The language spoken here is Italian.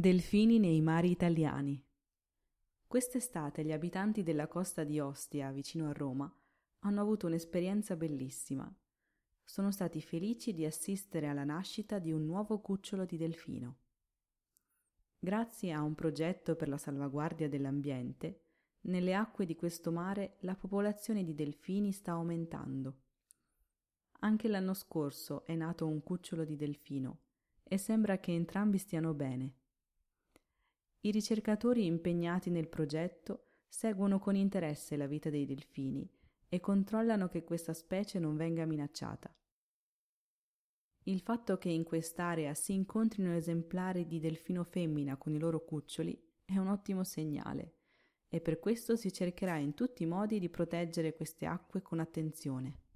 Delfini nei mari italiani. Quest'estate gli abitanti della costa di Ostia, vicino a Roma, hanno avuto un'esperienza bellissima. Sono stati felici di assistere alla nascita di un nuovo cucciolo di delfino. Grazie a un progetto per la salvaguardia dell'ambiente, nelle acque di questo mare la popolazione di delfini sta aumentando. Anche l'anno scorso è nato un cucciolo di delfino e sembra che entrambi stiano bene. I ricercatori impegnati nel progetto seguono con interesse la vita dei delfini e controllano che questa specie non venga minacciata. Il fatto che in quest'area si incontrino esemplari di delfino femmina con i loro cuccioli è un ottimo segnale e per questo si cercherà in tutti i modi di proteggere queste acque con attenzione.